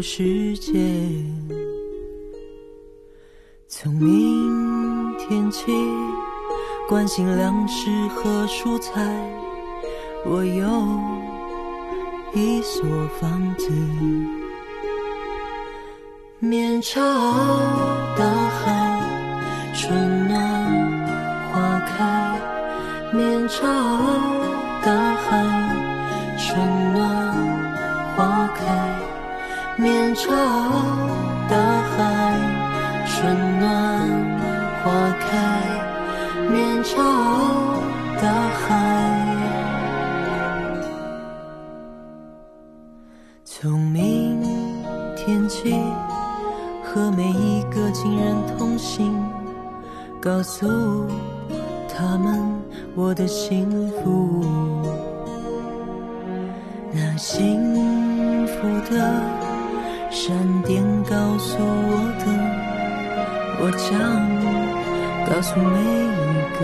世界。从明天起，关心粮食和蔬菜，我有一所房子，面朝大海。春暖花开，面朝大海。面朝大海。春暖花开，面朝大海。从明天起，和每一个亲人通信。告诉他们我的幸福，那幸福的闪电告诉我的，我将告诉每一个，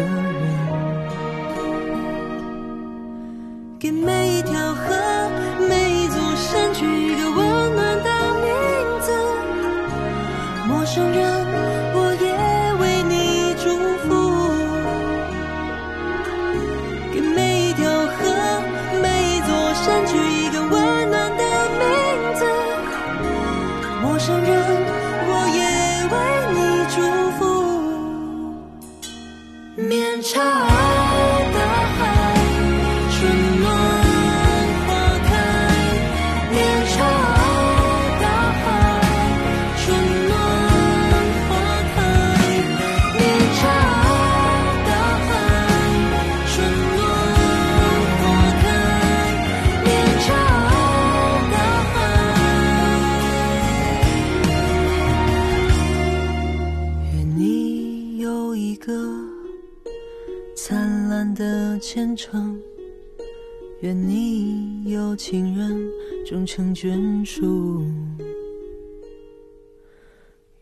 愿你有情人终成眷属，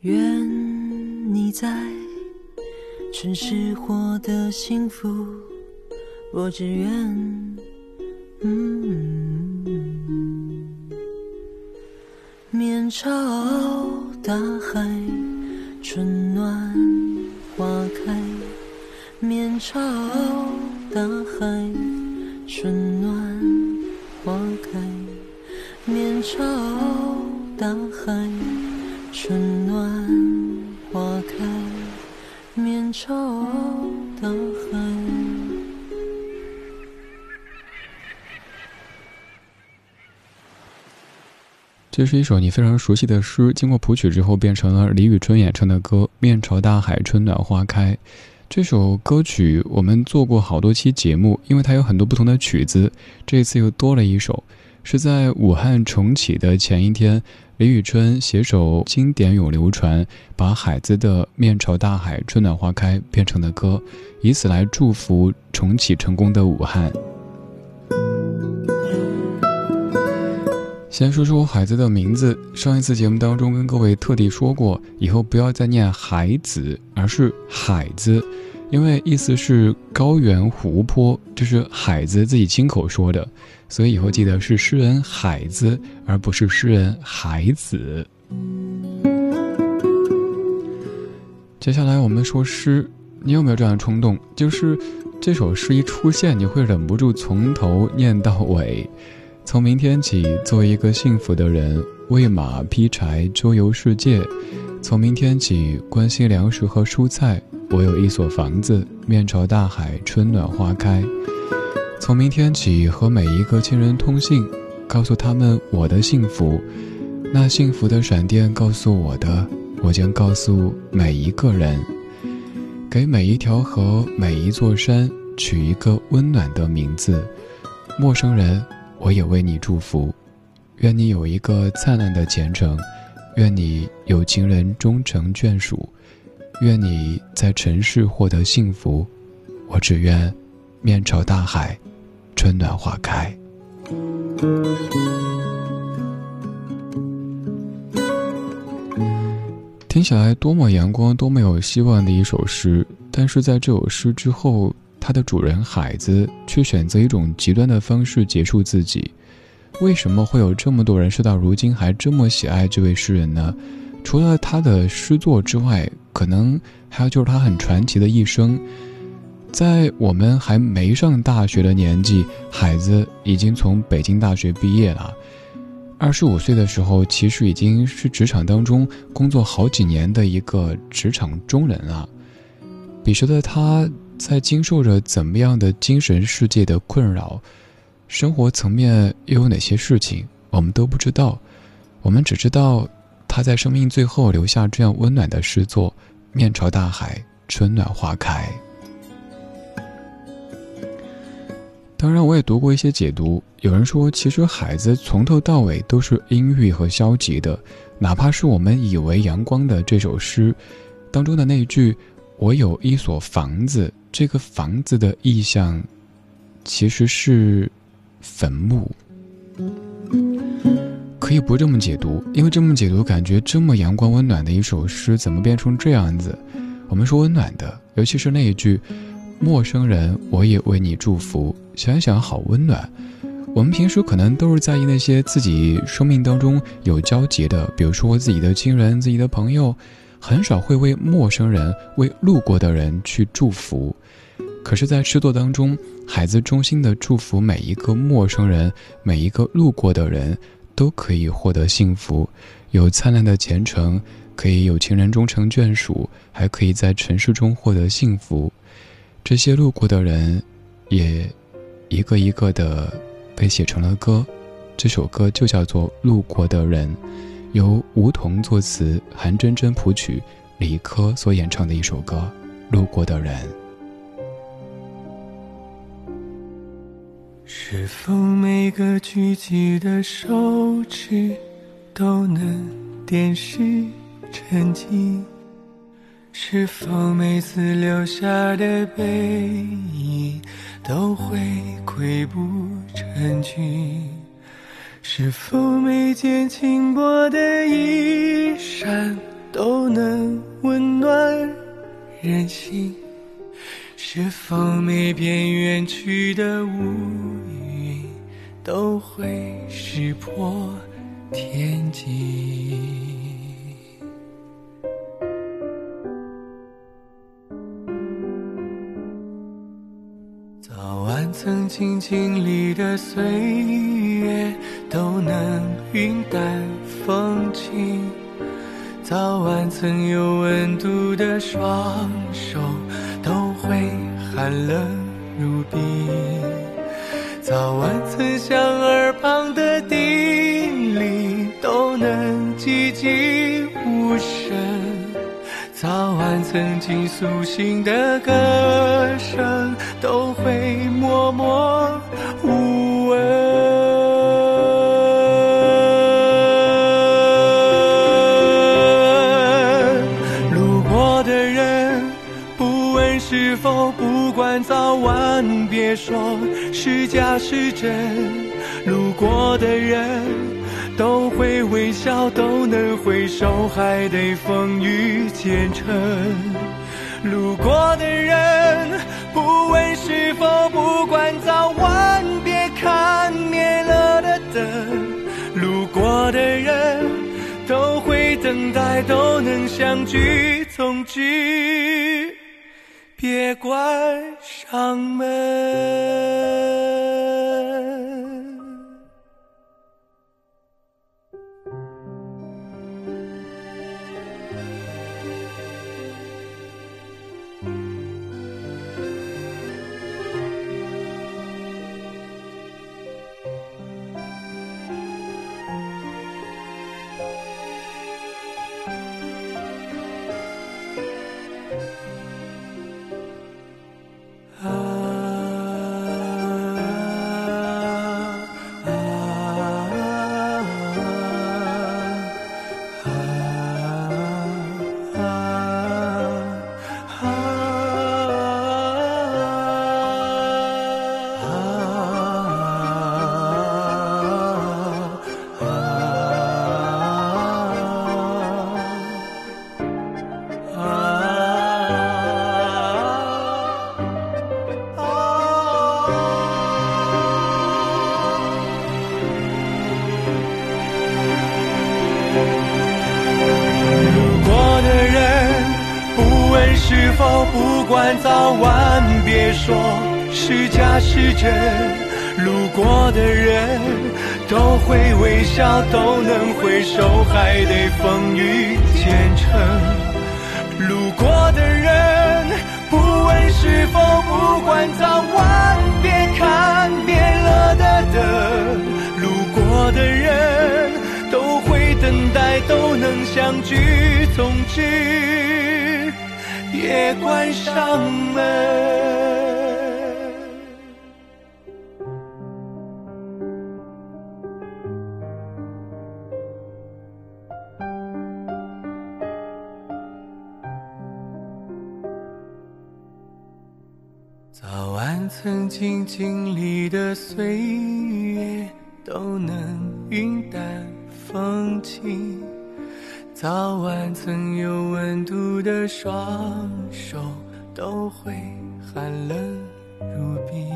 愿你在城市获得幸福，我只愿，面朝大海，春暖花开，面朝大海，春暖。花开，面朝大海，春暖花开，面朝大海。这是一首你非常熟悉的诗，经过谱曲之后变成了李宇春演唱的歌《面朝大海，春暖花开》。这首歌曲我们做过好多期节目，因为它有很多不同的曲子，这次又多了一首，是在武汉重启的前一天，李宇春携手经典咏流传，把海子的《面朝大海，春暖花开》变成的歌，以此来祝福重启成功的武汉。先说说海子的名字，上一次节目当中跟各位特地说过，以后不要再念海子，而是海子，因为意思是高原湖泊，这是海子自己亲口说的，所以以后记得是诗人海子，而不是诗人海子。接下来我们说诗，你有没有这样的冲动？就是这首诗一出现，你会忍不住从头念到尾。从明天起，做一个幸福的人，喂马劈柴，周游世界。从明天起，关心粮食和蔬菜。我有一所房子，面朝大海，春暖花开。从明天起，和每一个亲人通信，告诉他们我的幸福。那幸福的闪电告诉我的，我将告诉每一个人，给每一条河、每一座山取一个温暖的名字。陌生人，我也为你祝福，愿你有一个灿烂的前程，愿你有情人终成眷属，愿你在尘世获得幸福。我只愿面朝大海，春暖花开。听起来多么阳光、多么有希望的一首诗，但是在这首诗之后，它的主人海子却选择一种极端的方式结束自己。为什么会有这么多人，事到如今还这么喜爱这位诗人呢？除了他的诗作之外，可能还有就是他很传奇的一生。在我们还没上大学的年纪，海子已经从北京大学毕业了。二十五岁的时候，其实已经是职场当中工作好几年的一个职场中人了。彼时的他在经受着怎么样的精神世界的困扰，生活层面又有哪些事情，我们都不知道。我们只知道他在生命最后留下这样温暖的诗作：“面朝大海，春暖花开。”当然，我也读过一些解读。有人说，其实海子从头到尾都是阴郁和消极的，哪怕是我们以为阳光的这首诗当中的那一句“我有一所房子”，这个房子的意象其实是坟墓。可以不这么解读，因为这么解读，感觉这么阳光温暖的一首诗，怎么变成这样子？我们说温暖的，尤其是那一句。陌生人，我也为你祝福。想想好温暖。我们平时可能都是在意那些自己生命当中有交集的，比如说自己的亲人、自己的朋友，很少会为陌生人、为路过的人去祝福。可是，在诗作当中，孩子衷心的祝福每一个陌生人、每一个路过的人，都可以获得幸福，有灿烂的前程，可以有情人终成眷属，还可以在尘世中获得幸福。这些路过的人，也一个一个的被写成了歌。这首歌就叫做《路过的人》，由吴彤作词，韩真真谱曲，李科所演唱的一首歌《路过的人》。是否每个举起的手指都能点石成金？是否每次留下的背影都会溃不成军？是否每件轻薄的衣衫都能温暖人心？是否每片远去的乌云都会识破天机？曾经经历的岁月都能云淡风轻，早晚曾有温度的双手都会寒冷如冰，早晚曾向耳旁的叮咛都能寂寂曾经苏醒的歌声，都会默默无闻。路过的人，不问是否，不管早晚，别说是假是真。路过的人。都会微笑，都能回首，还得风雨兼程。路过的人，不问是否，不管早晚，别看灭了的灯。路过的人，都会等待，都能相聚。总之，别关上门。是假是真，路过的人都会微笑，都能回首，还得风雨兼程。路过的人不问是否不管早晚，别看别乐的等，路过的人都会等待，都能相聚，总之。别关上门。曾经经历的岁月，都能云淡风轻。早晚曾有温度的双手，都会寒冷如冰。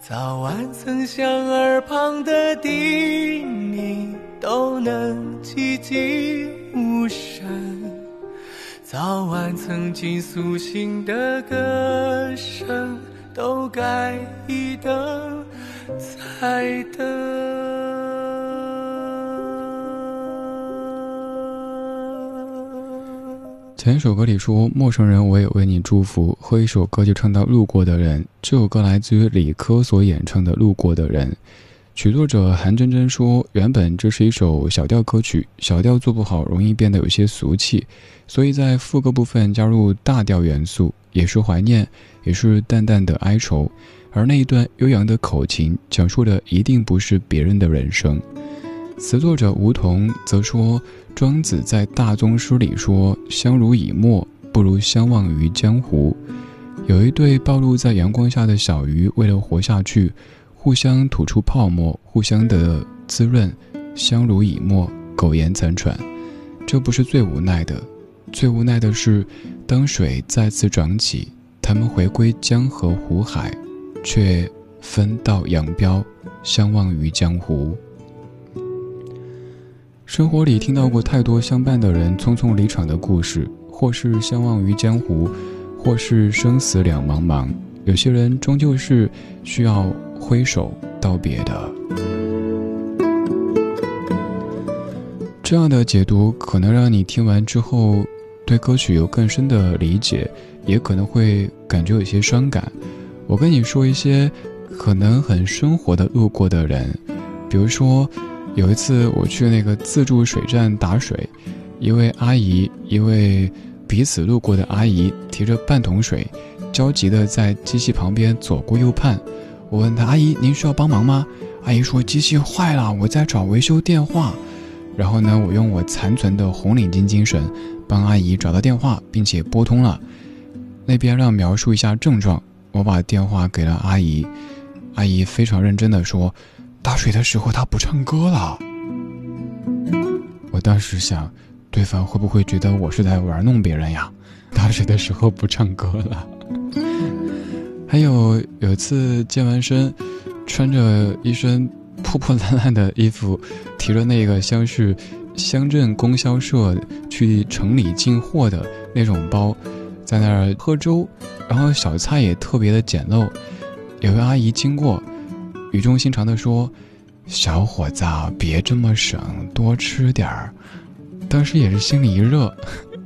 早晚曾向耳旁的叮咛，都能寂静无声。早晚曾经苏醒的歌声，都该一等再等。前一首歌里说：“陌生人，我也为你祝福。”和一首歌就唱到《路过的人》。这首歌来自于李科所演唱的《路过的人》。曲作者韩真真说：“原本这是一首小调歌曲，小调做不好容易变得有些俗气，所以在副歌部分加入大调元素，也是怀念，也是淡淡的哀愁。而那一段悠扬的口琴，讲述的一定不是别人的人生。”词作者梧桐则说。庄子在大宗师里说：“相濡以沫，不如相忘于江湖。”有一对暴露在阳光下的小鱼，为了活下去，互相吐出泡沫，互相的滋润，相濡以沫，苟延残喘。这不是最无奈的，最无奈的是，当水再次涨起，他们回归江河湖海，却分道扬镳，相忘于江湖。生活里听到过太多相伴的人匆匆离场的故事，或是相忘于江湖，或是生死两茫茫。有些人终究是需要挥手道别的。这样的解读可能让你听完之后对歌曲有更深的理解，也可能会感觉有些伤感。我跟你说一些可能很生活的路过的人，比如说。有一次我去那个自助水站打水，一位阿姨，一位彼此路过的阿姨提着半桶水，焦急的在机器旁边左顾右盼。我问他：“阿姨，您需要帮忙吗？”阿姨说：“机器坏了，我在找维修电话。”然后呢，我用我残存的红领巾精神，帮阿姨找到电话，并且拨通了。那边让描述一下症状，我把电话给了阿姨，阿姨非常认真的说。打水的时候他不唱歌了，我当时想，对方会不会觉得我是在玩弄别人呀？打水的时候不唱歌了。还有有一次健完身，穿着一身破破烂烂的衣服，提着那个像是乡镇供销社去城里进货的那种包，在那儿喝粥，然后小菜也特别的简陋。有位阿姨经过。语重心长地说：“小伙子，别这么省，多吃点儿。”当时也是心里一热，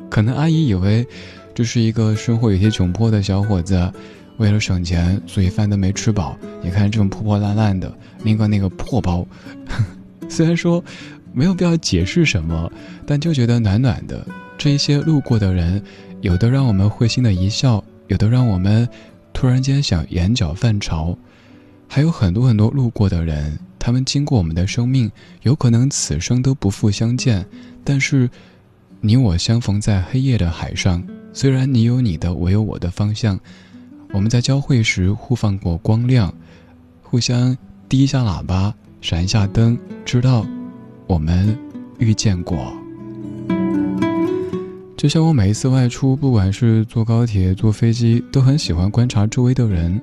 可能阿姨以为这是一个生活有些窘迫的小伙子，为了省钱，所以饭都没吃饱。你看这种破破烂烂的，拎个那个破包，虽然说没有必要解释什么，但就觉得暖暖的。这一些路过的人，有的让我们会心的一笑，有的让我们突然间想眼角泛潮。还有很多很多路过的人，他们经过我们的生命，有可能此生都不复相见。但是，你我相逢在黑夜的海上，虽然你有你的，我有我的方向，我们在交汇时互放过光亮，互相滴一下喇叭，闪一下灯，知道我们遇见过。就像我每一次外出，不管是坐高铁、坐飞机，都很喜欢观察周围的人。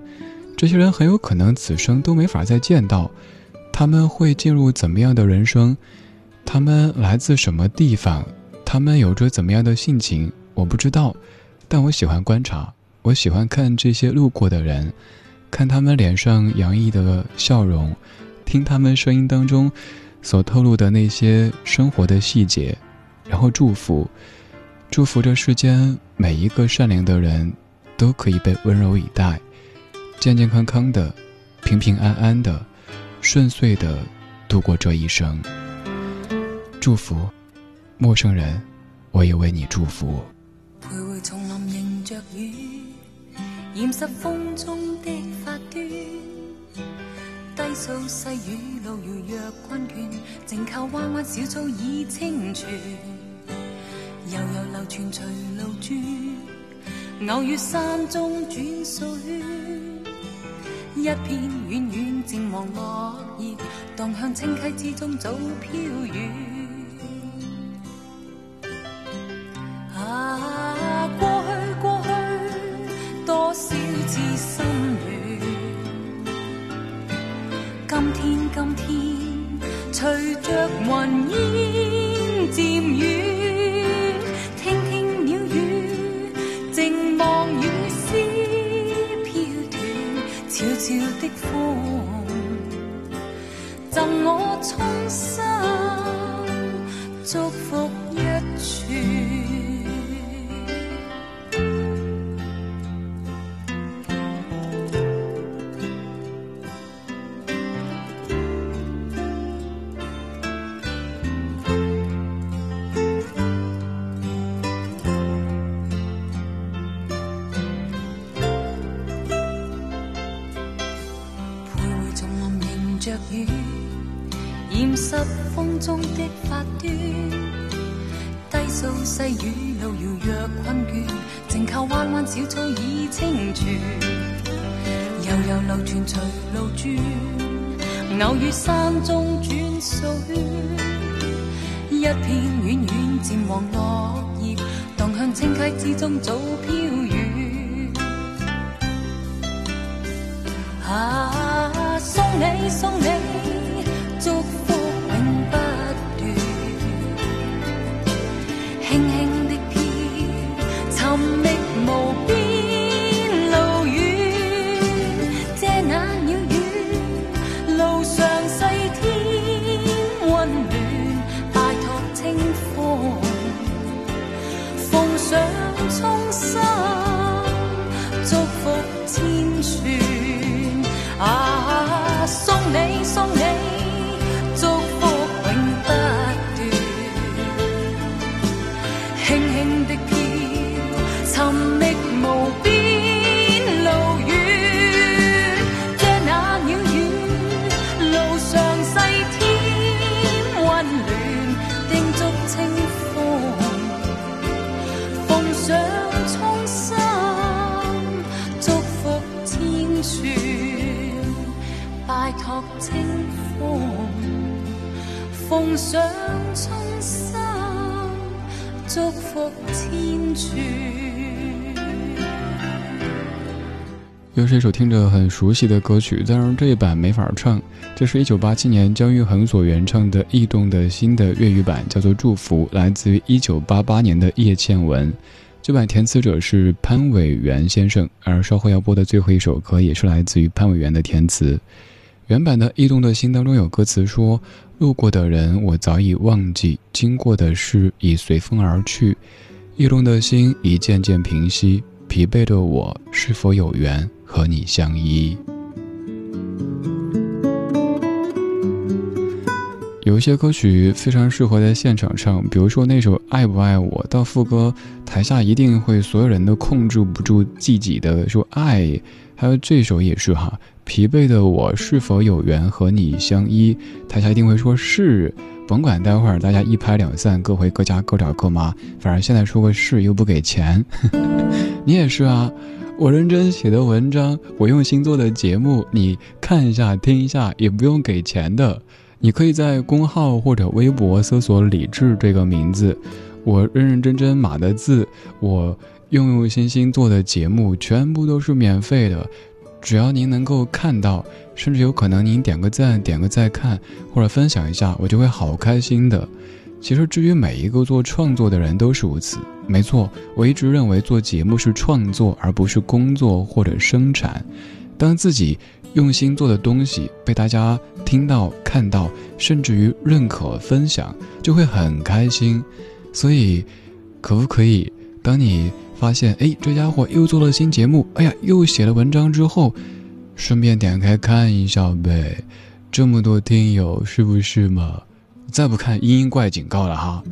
这些人很有可能此生都没法再见到，他们会进入怎么样的人生？他们来自什么地方？他们有着怎么样的性情？我不知道，但我喜欢观察，我喜欢看这些路过的人，看他们脸上洋溢的笑容，听他们声音当中所透露的那些生活的细节，然后祝福，祝福这世间每一个善良的人，都可以被温柔以待，健健康康的，平平安安的，顺遂的度过这一生。祝福，陌生人，我也为你祝福。染湿风中的发端。低诉细雨路遥若困倦，静靠弯弯小草倚清泉。悠悠流泉随路转，偶遇山中转数圈。一片远远渐黄落叶，荡向清溪之中早飘远。啊远。中的发端，低诉细雨路遥若困倦，静靠弯弯小草倚清泉，悠悠流泉随路转，偶遇山中转数圈，一片远远渐黄落叶，荡向清溪之中早飘远。啊，送你送你去。祝福千又是一首听着很熟悉的歌曲，当然这一版没法唱。这是一九八七年姜育恒所原唱的《异动的新的粤语版，叫做《祝福》，来自于一九八八年的叶倩文。这版填词者是潘伟元先生，而稍后要播的最后一首歌也是来自于潘伟元的填词。原版的《驿动的心》当中有歌词说。路过的人，我早已忘记；经过的事，已随风而去。驿动的心已渐渐平息，疲惫的我，是否有缘和你相依？有一些歌曲非常适合在现场唱，比如说那首《爱不爱我》，到副歌，台下一定会所有人都控制不住自己的说爱。还有这首也是哈。疲惫的我是否有缘和你相依？台下一定会说是，甭管待会儿大家一拍两散，各回各家各找各妈，反正现在说个是又不给钱。你也是啊，我认真写的文章，我用心做的节目，你看一下听一下也不用给钱的。你可以在公号或者微博搜索“李志”这个名字，我认认真真码的字，我用用心心做的节目，全部都是免费的。只要您能够看到，甚至有可能您点个赞、点个再看或者分享一下，我就会好开心的。其实，至于每一个做创作的人都是如此。没错，我一直认为做节目是创作，而不是工作或者生产。当自己用心做的东西被大家听到、看到，甚至于认可、分享，就会很开心。所以，可不可以，当你发现，哎，这家伙又做了新节目，哎呀，又写了文章之后，顺便点开看一下呗？这么多听友，是不是嘛？再不看，嘤嘤怪警告了哈！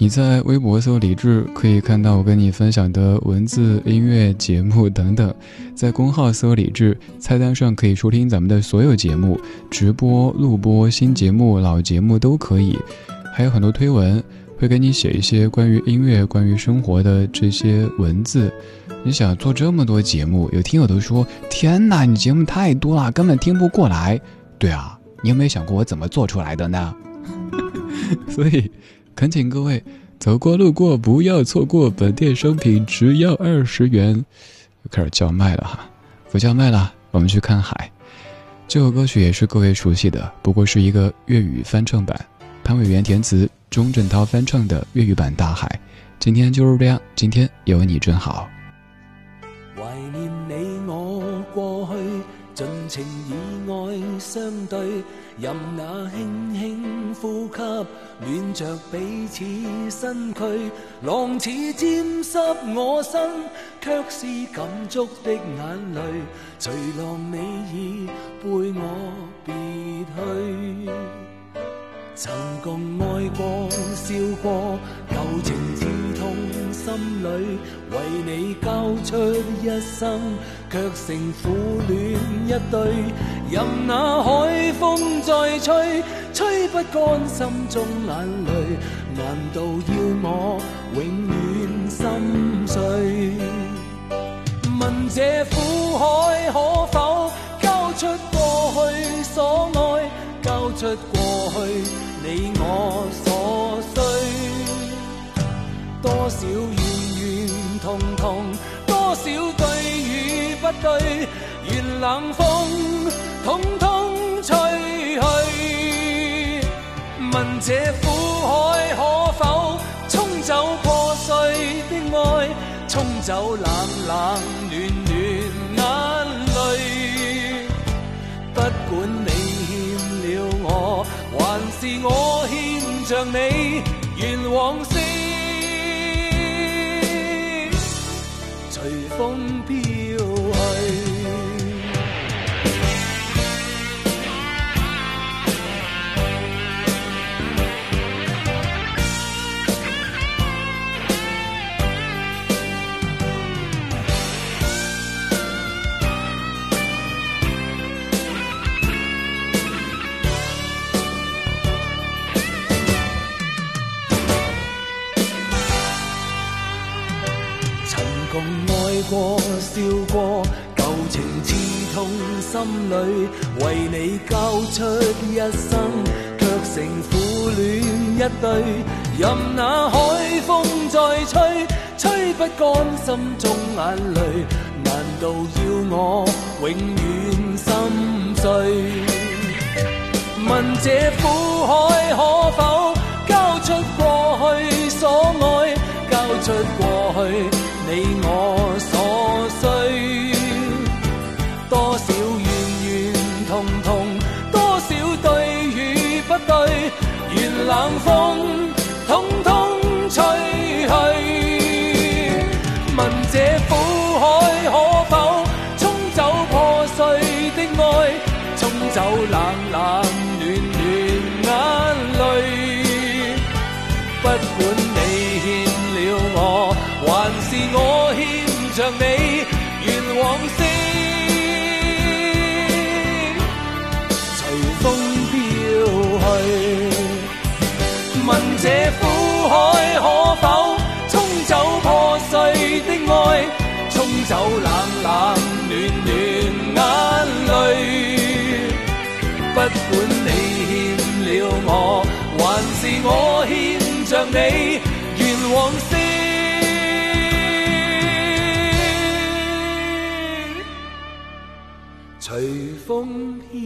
你在微博搜“李志”，可以看到我跟你分享的文字、音乐、节目等等；在公号搜“李志”，菜单上可以收听咱们的所有节目，直播、录播、新节目、老节目都可以。还有很多推文，会给你写一些关于音乐、关于生活的这些文字。你想做这么多节目，有听友都说：“天哪，你节目太多了，根本听不过来。”对啊。你有没有想过我怎么做出来的呢？所以，恳请各位走过路过不要错过本店商品，只要二十元。又开始叫卖了哈，不叫卖了，我们去看海。这首歌曲也是各位熟悉的，不过是一个粤语翻唱版，潘伟元填词，钟镇涛翻唱的粤语版《大海》。今天就是这样，今天有你真好。怀念你我过去。尽情以爱相对，任那轻轻呼吸，暖着彼此身躯，浪似沾湿我身，却是感触的眼泪。随浪你已背我别去，曾共爱过笑过，旧情刺痛心里，为你交出一生。却成苦恋一对，任那海风再吹，吹不干心中眼泪。难道要我永远心碎？问这苦海可否交出过去所爱，交出过去你我所需？多少怨怨痛痛，多少对与。不对，愿冷风统统吹去。问这苦海可否冲走破碎的爱，冲走冷冷暖暖我牵着你，愿往昔随风飘。生，却成苦恋一对。任那海风再吹，吹不干心中眼泪。难道要我永远心碎？问这苦海可否交出过去所爱，交出过去。你我着你，愿往昔随风飘去。问这苦海可否冲走破碎的爱，冲走冷冷暖暖眼泪。不管你欠了我，还是我欠着你，风飘去。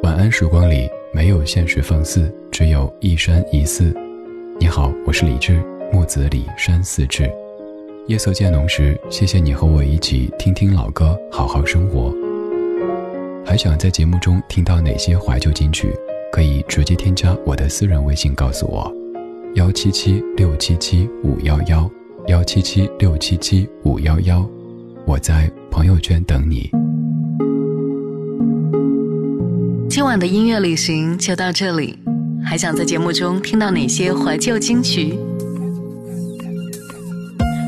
晚安，时光里没有现实放肆，只有一山一寺。你好，我是李志。木子李山寺志。夜色渐浓时，谢谢你和我一起听听老歌，好好生活。还想在节目中听到哪些怀旧金曲？可以直接添加我的私人微信告诉我，幺七七六七七五幺幺，幺七七六七七五幺幺，我在朋友圈等你。今晚的音乐旅行就到这里，还想在节目中听到哪些怀旧金曲？